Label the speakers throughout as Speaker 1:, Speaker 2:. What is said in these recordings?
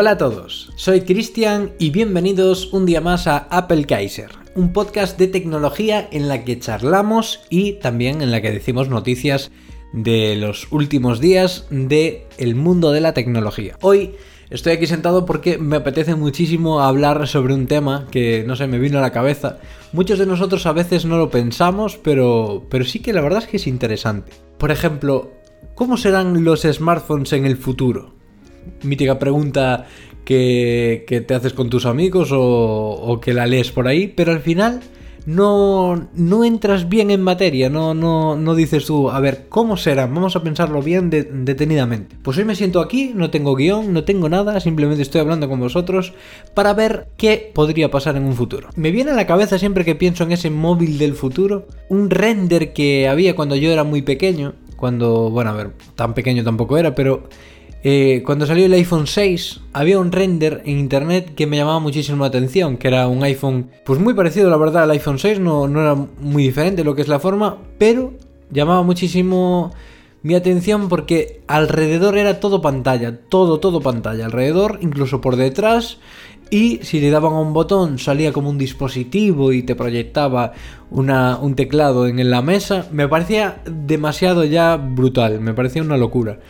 Speaker 1: Hola a todos, soy Cristian y bienvenidos un día más a Apple Kaiser, un podcast de tecnología en la que charlamos y también en la que decimos noticias de los últimos días del el mundo de la tecnología. Hoy estoy aquí sentado porque me apetece muchísimo hablar sobre un tema que no sé, me vino a la cabeza. Muchos de nosotros a veces no lo pensamos, pero, pero sí que la verdad es que es interesante. Por ejemplo, ¿cómo serán los smartphones en el futuro? Mítica pregunta que, te haces con tus amigos o, que la lees por ahí, pero al final no, no entras bien en materia, no, no, no dices tú, a ver, ¿cómo será? Vamos a pensarlo bien detenidamente. Pues hoy me siento aquí, no tengo guion, no tengo nada, simplemente estoy hablando con vosotros para ver qué podría pasar en un futuro. Me viene a la cabeza siempre que pienso en ese móvil del futuro, un render que había cuando yo era muy pequeño, cuando, bueno, a ver, tan pequeño tampoco era, pero eh, cuando salió el iPhone 6 había un render en internet que me llamaba muchísimo la atención, que era un iPhone pues muy parecido la verdad al iPhone 6, no, era muy diferente lo que es la forma, pero llamaba muchísimo mi atención porque alrededor era todo pantalla, todo, todo pantalla, alrededor, incluso por detrás, y si le daban a un botón salía como un dispositivo y te proyectaba un teclado en la mesa, me parecía demasiado ya brutal, me parecía una locura.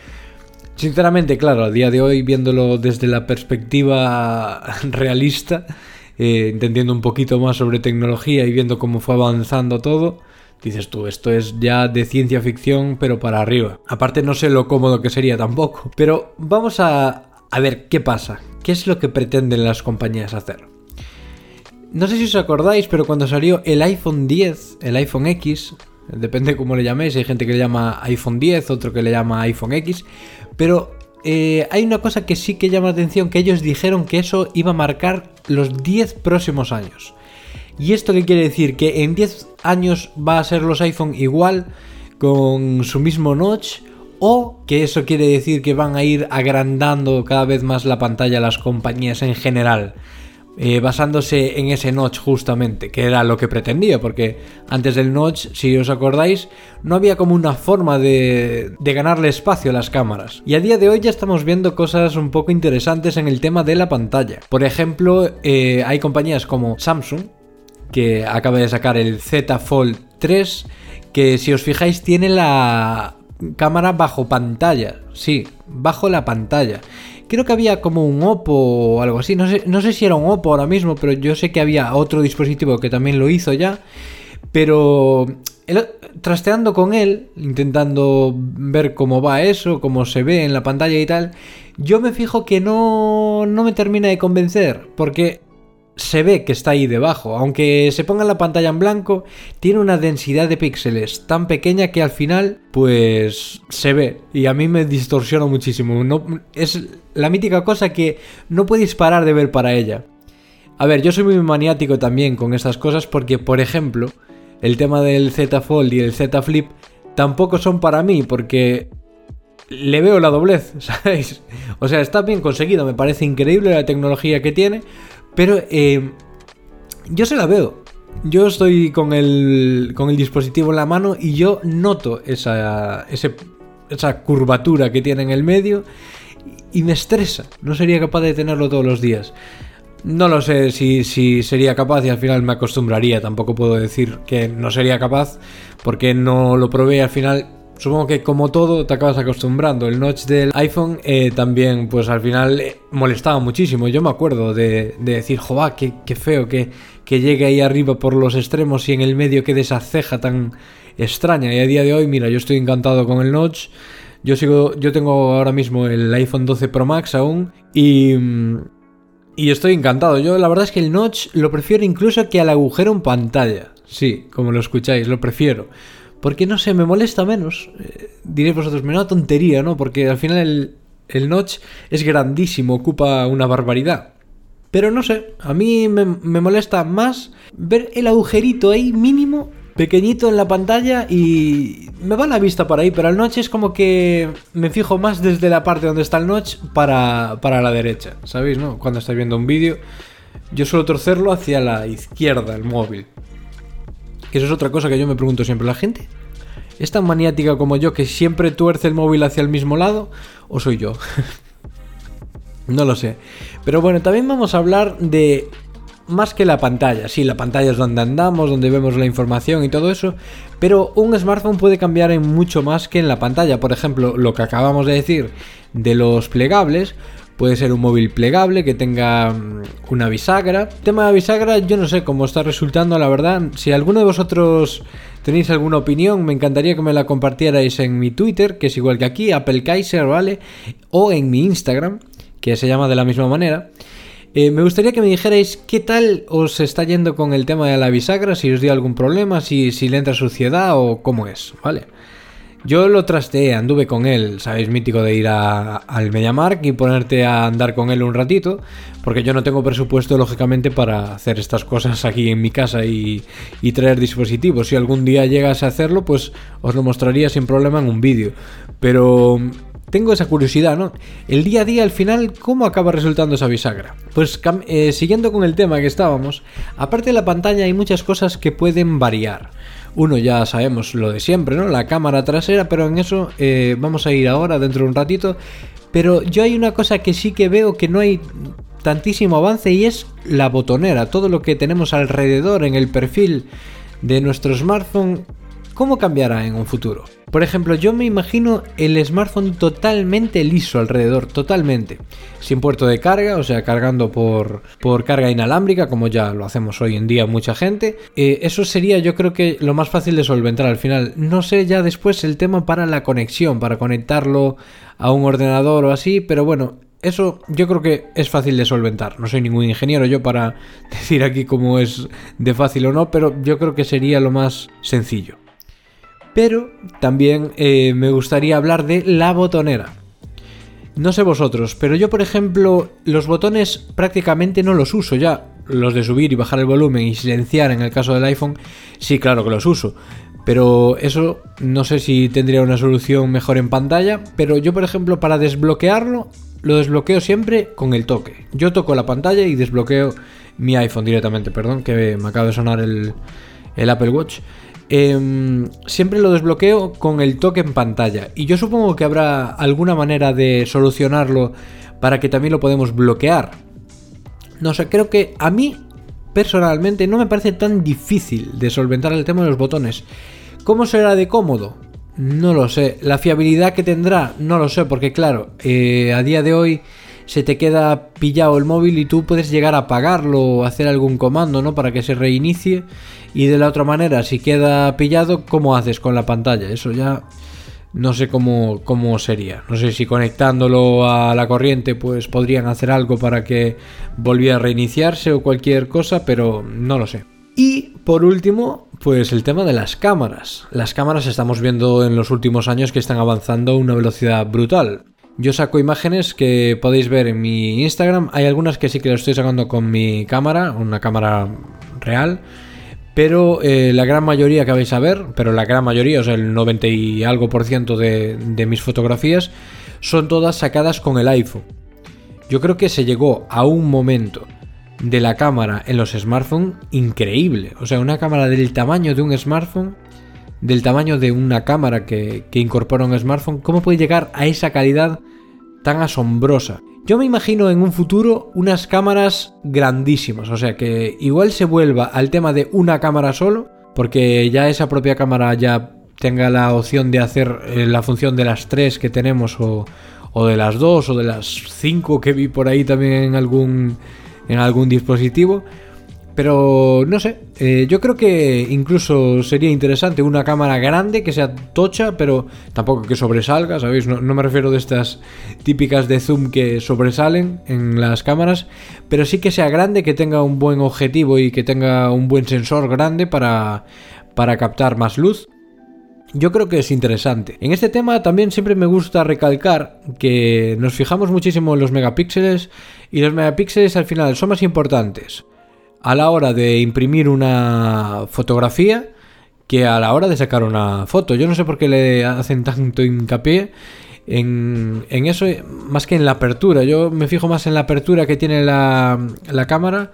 Speaker 1: Sinceramente, claro, a día de hoy, viéndolo desde la perspectiva realista, eh, entendiendo un poquito más sobre tecnología y viendo cómo fue avanzando todo, dices tú, esto es ya de ciencia ficción, pero para arriba. Aparte, no sé lo cómodo que sería tampoco. Pero vamos a, a ver qué pasa, qué es lo que pretenden las compañías hacer. No sé si os acordáis, pero cuando salió el iPhone 10, el iPhone X, depende cómo le llaméis, hay gente que le llama iPhone 10, otro que le llama iPhone X, pero eh, hay una cosa que sí que llama la atención, que ellos dijeron que eso iba a marcar los 10 próximos años. ¿Y esto qué quiere decir? Que en 10 años va a ser los iPhone igual, con su mismo notch, o que eso quiere decir que van a ir agrandando cada vez más la pantalla las compañías en general. Eh, basándose en ese notch justamente, que era lo que pretendía, porque antes del notch, si os acordáis, no había como una forma de, ganarle espacio a las cámaras. Y a día de hoy ya estamos viendo cosas un poco interesantes en el tema de la pantalla. Por ejemplo, eh, hay compañías como Samsung, que acaba de sacar el Z Fold 3, que si os fijáis tiene la cámara bajo pantalla, sí, bajo la pantalla. Creo que había como un Oppo o algo así. No sé, no sé si era un Oppo ahora mismo, pero yo sé que había otro dispositivo que también lo hizo ya. Pero trasteando con él, intentando ver cómo va eso, cómo se ve en la pantalla y tal, yo me fijo que no, no me termina de convencer. Porque se ve que está ahí debajo. Aunque se ponga la pantalla en blanco, tiene una densidad de píxeles tan pequeña que al final, pues se ve. Y a mí me distorsiona muchísimo. No, es la mítica cosa que no puedes parar de ver para ella. A ver, yo soy muy maniático también con estas cosas porque, por ejemplo, el tema del Z Fold y el Z Flip tampoco son para mí porque le veo la doblez, ¿sabéis? O sea, está bien conseguido, me parece increíble la tecnología que tiene, pero eh, yo se la veo. Yo estoy con el, con el dispositivo en la mano y yo noto esa, esa curvatura que tiene en el medio y me estresa. No sería capaz de tenerlo todos los días. No lo sé si, si, sería capaz y al final me acostumbraría. Tampoco puedo decir que no sería capaz porque no lo probé y al final Supongo que como todo te acabas acostumbrando. El notch del iPhone eh, también, pues al final eh, molestaba muchísimo. Yo me acuerdo de, decir, joa, qué, feo que, que, llegue ahí arriba por los extremos y en el medio quede esa ceja tan extraña. Y a día de hoy, mira, yo estoy encantado con el notch. Yo sigo, yo tengo ahora mismo el iPhone 12 Pro Max aún y, y estoy encantado. Yo la verdad es que el notch lo prefiero incluso que al agujero en pantalla. Sí, como lo escucháis, lo prefiero. Porque no sé, me molesta menos. Eh, diréis vosotros, una tontería, ¿no? Porque al final el, el notch es grandísimo, ocupa una barbaridad. Pero no sé, a mí me, me, molesta más ver el agujerito ahí mínimo, pequeñito en la pantalla y me va la vista para ahí, pero el notch es como que me fijo más desde la parte donde está el notch para, para la derecha, ¿sabéis? No? Cuando estáis viendo un vídeo, yo suelo torcerlo hacia la izquierda, el móvil. Eso es otra cosa que yo me pregunto siempre. ¿La gente es tan maniática como yo que siempre tuerce el móvil hacia el mismo lado? ¿O soy yo? No lo sé. Pero bueno, también vamos a hablar de más que la pantalla. Sí, la pantalla es donde andamos, donde vemos la información y todo eso. Pero un smartphone puede cambiar en mucho más que en la pantalla. Por ejemplo, lo que acabamos de decir de los plegables. Puede ser un móvil plegable que tenga mm, una bisagra. tema de bisagra, yo no sé cómo está resultando, la verdad. Si alguno de vosotros tenéis alguna opinión, me encantaría que me la compartierais en mi Twitter, que es igual que aquí, Apple Kaiser, ¿vale? O en mi Instagram, que se llama de la misma manera. Eh, me gustaría que me dijerais qué tal os está yendo con el tema de la bisagra, si os dio algún problema, si, si le entra suciedad o cómo es, ¿vale? Yo lo trasteé, anduve con él, sabéis, mítico de ir a, al MediaMark y ponerte a andar con él un ratito, porque yo no tengo presupuesto, lógicamente, para hacer estas cosas aquí en mi casa y, y traer dispositivos. Si algún día llegas a hacerlo, pues os lo mostraría sin problema en un vídeo. Pero tengo esa curiosidad, ¿no? El día a día, al final, ¿cómo acaba resultando esa bisagra? Pues eh, siguiendo con el tema que estábamos, aparte de la pantalla hay muchas cosas que pueden variar. Uno ya sabemos lo de siempre, ¿no? La cámara trasera, pero en eso eh, vamos a ir ahora dentro de un ratito. Pero yo hay una cosa que sí que veo que no hay tantísimo avance y es la botonera, todo lo que tenemos alrededor en el perfil de nuestro smartphone ¿Cómo cambiará en un futuro? Por ejemplo, yo me imagino el smartphone totalmente liso alrededor, totalmente. Sin puerto de carga, o sea, cargando por, por carga inalámbrica, como ya lo hacemos hoy en día mucha gente. Eh, eso sería yo creo que lo más fácil de solventar al final. No sé ya después el tema para la conexión, para conectarlo a un ordenador o así, pero bueno, eso yo creo que es fácil de solventar. No soy ningún ingeniero yo para decir aquí cómo es de fácil o no, pero yo creo que sería lo más sencillo. Pero también eh, me gustaría hablar de la botonera. No sé vosotros, pero yo por ejemplo los botones prácticamente no los uso ya. Los de subir y bajar el volumen y silenciar en el caso del iPhone, sí, claro que los uso. Pero eso no sé si tendría una solución mejor en pantalla. Pero yo por ejemplo para desbloquearlo, lo desbloqueo siempre con el toque. Yo toco la pantalla y desbloqueo mi iPhone directamente. Perdón que me acaba de sonar el, el Apple Watch. Em, siempre lo desbloqueo con el toque en pantalla. Y yo supongo que habrá alguna manera de solucionarlo para que también lo podemos bloquear. No sé, creo que a mí personalmente no me parece tan difícil de solventar el tema de los botones. ¿Cómo será de cómodo? No lo sé. La fiabilidad que tendrá, no lo sé, porque claro, eh, a día de hoy se te queda pillado el móvil y tú puedes llegar a apagarlo o hacer algún comando, ¿no? Para que se reinicie. Y de la otra manera, si queda pillado, ¿cómo haces con la pantalla? Eso ya no sé cómo, cómo sería. No sé si conectándolo a la corriente, pues podrían hacer algo para que volviera a reiniciarse o cualquier cosa, pero no lo sé. Y por último, pues el tema de las cámaras. Las cámaras estamos viendo en los últimos años que están avanzando a una velocidad brutal. Yo saco imágenes que podéis ver en mi Instagram. Hay algunas que sí que las estoy sacando con mi cámara, una cámara real. Pero eh, la gran mayoría que vais a ver, pero la gran mayoría, o sea, el 90 y algo por ciento de, de mis fotografías, son todas sacadas con el iPhone. Yo creo que se llegó a un momento de la cámara en los smartphones increíble. O sea, una cámara del tamaño de un smartphone del tamaño de una cámara que, incorpora un smartphone, ¿cómo puede llegar a esa calidad tan asombrosa? Yo me imagino en un futuro unas cámaras grandísimas, o sea que igual se vuelva al tema de una cámara solo, porque ya esa propia cámara ya tenga la opción de hacer eh, la función de las tres que tenemos o, o de las dos o de las cinco que vi por ahí también en algún, en algún dispositivo. Pero no sé, eh, yo creo que incluso sería interesante una cámara grande que sea tocha, pero tampoco que sobresalga, ¿sabéis? No, me refiero de estas típicas de zoom que sobresalen en las cámaras, pero sí que sea grande, que tenga un buen objetivo y que tenga un buen sensor grande para, para captar más luz. Yo creo que es interesante. En este tema también siempre me gusta recalcar que nos fijamos muchísimo en los megapíxeles y los megapíxeles al final son más importantes a la hora de imprimir una fotografía que a la hora de sacar una foto. Yo no sé por qué le hacen tanto hincapié en, eso, más que en la apertura. Yo me fijo más en la apertura que tiene la, la cámara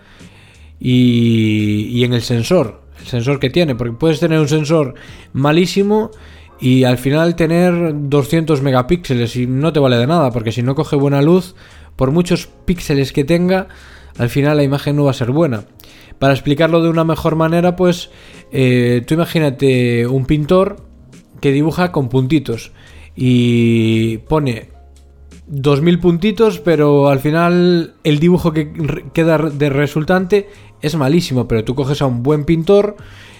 Speaker 1: y, y en el sensor. El sensor que tiene, porque puedes tener un sensor malísimo y al final tener 200 megapíxeles y no te vale de nada, porque si no coge buena luz, por muchos píxeles que tenga, al final la imagen no va a ser buena. Para explicarlo de una mejor manera, pues eh, tú imagínate un pintor que dibuja con puntitos y pone 2000 puntitos, pero al final el dibujo que queda de resultante es malísimo, pero tú coges a un buen pintor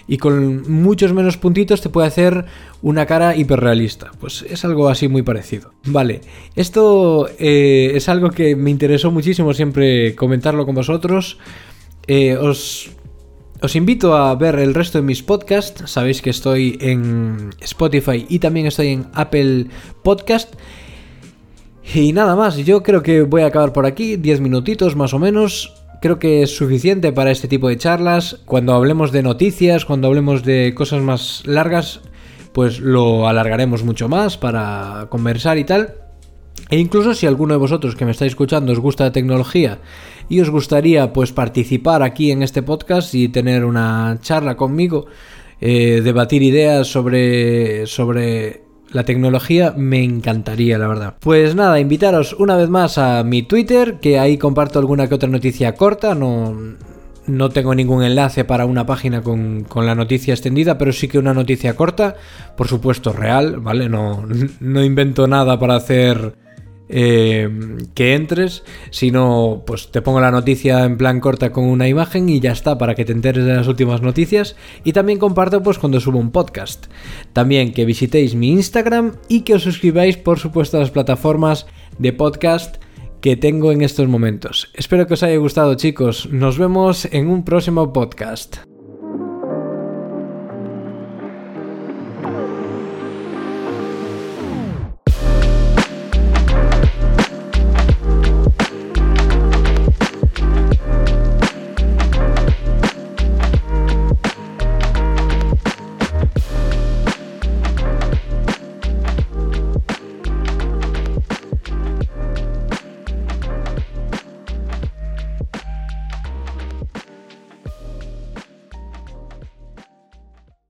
Speaker 1: y con muchos menos puntitos te puede hacer una cara hiperrealista. Pues es algo así muy parecido. Vale, esto eh, es algo que me interesó muchísimo siempre comentarlo con vosotros. Eh, os, os invito a ver el resto de mis podcasts. Sabéis que estoy en Spotify y también estoy en Apple Podcast. Y nada más, yo creo que voy a acabar por aquí, 10 minutitos más o menos. Creo que es suficiente para este tipo de charlas. Cuando hablemos de noticias, cuando hablemos de cosas más largas, pues lo alargaremos mucho más para conversar y tal. E incluso si alguno de vosotros que me estáis escuchando os gusta la tecnología y os gustaría pues participar aquí en este podcast y tener una charla conmigo, eh, debatir ideas sobre, sobre la tecnología me encantaría, la verdad. Pues nada, invitaros una vez más a mi Twitter, que ahí comparto alguna que otra noticia corta, no, no tengo ningún enlace para una página con, la noticia extendida, pero sí que una noticia corta, por supuesto real, ¿vale? No, no invento nada para hacer eh, que entres, sino pues te pongo la noticia en plan corta con una imagen y ya está para que te enteres de las últimas noticias y también comparto pues cuando subo un podcast. También que visitéis mi Instagram y que os suscribáis por supuesto a las plataformas de podcast que tengo en estos momentos. Espero que os haya gustado chicos, nos vemos en un próximo podcast.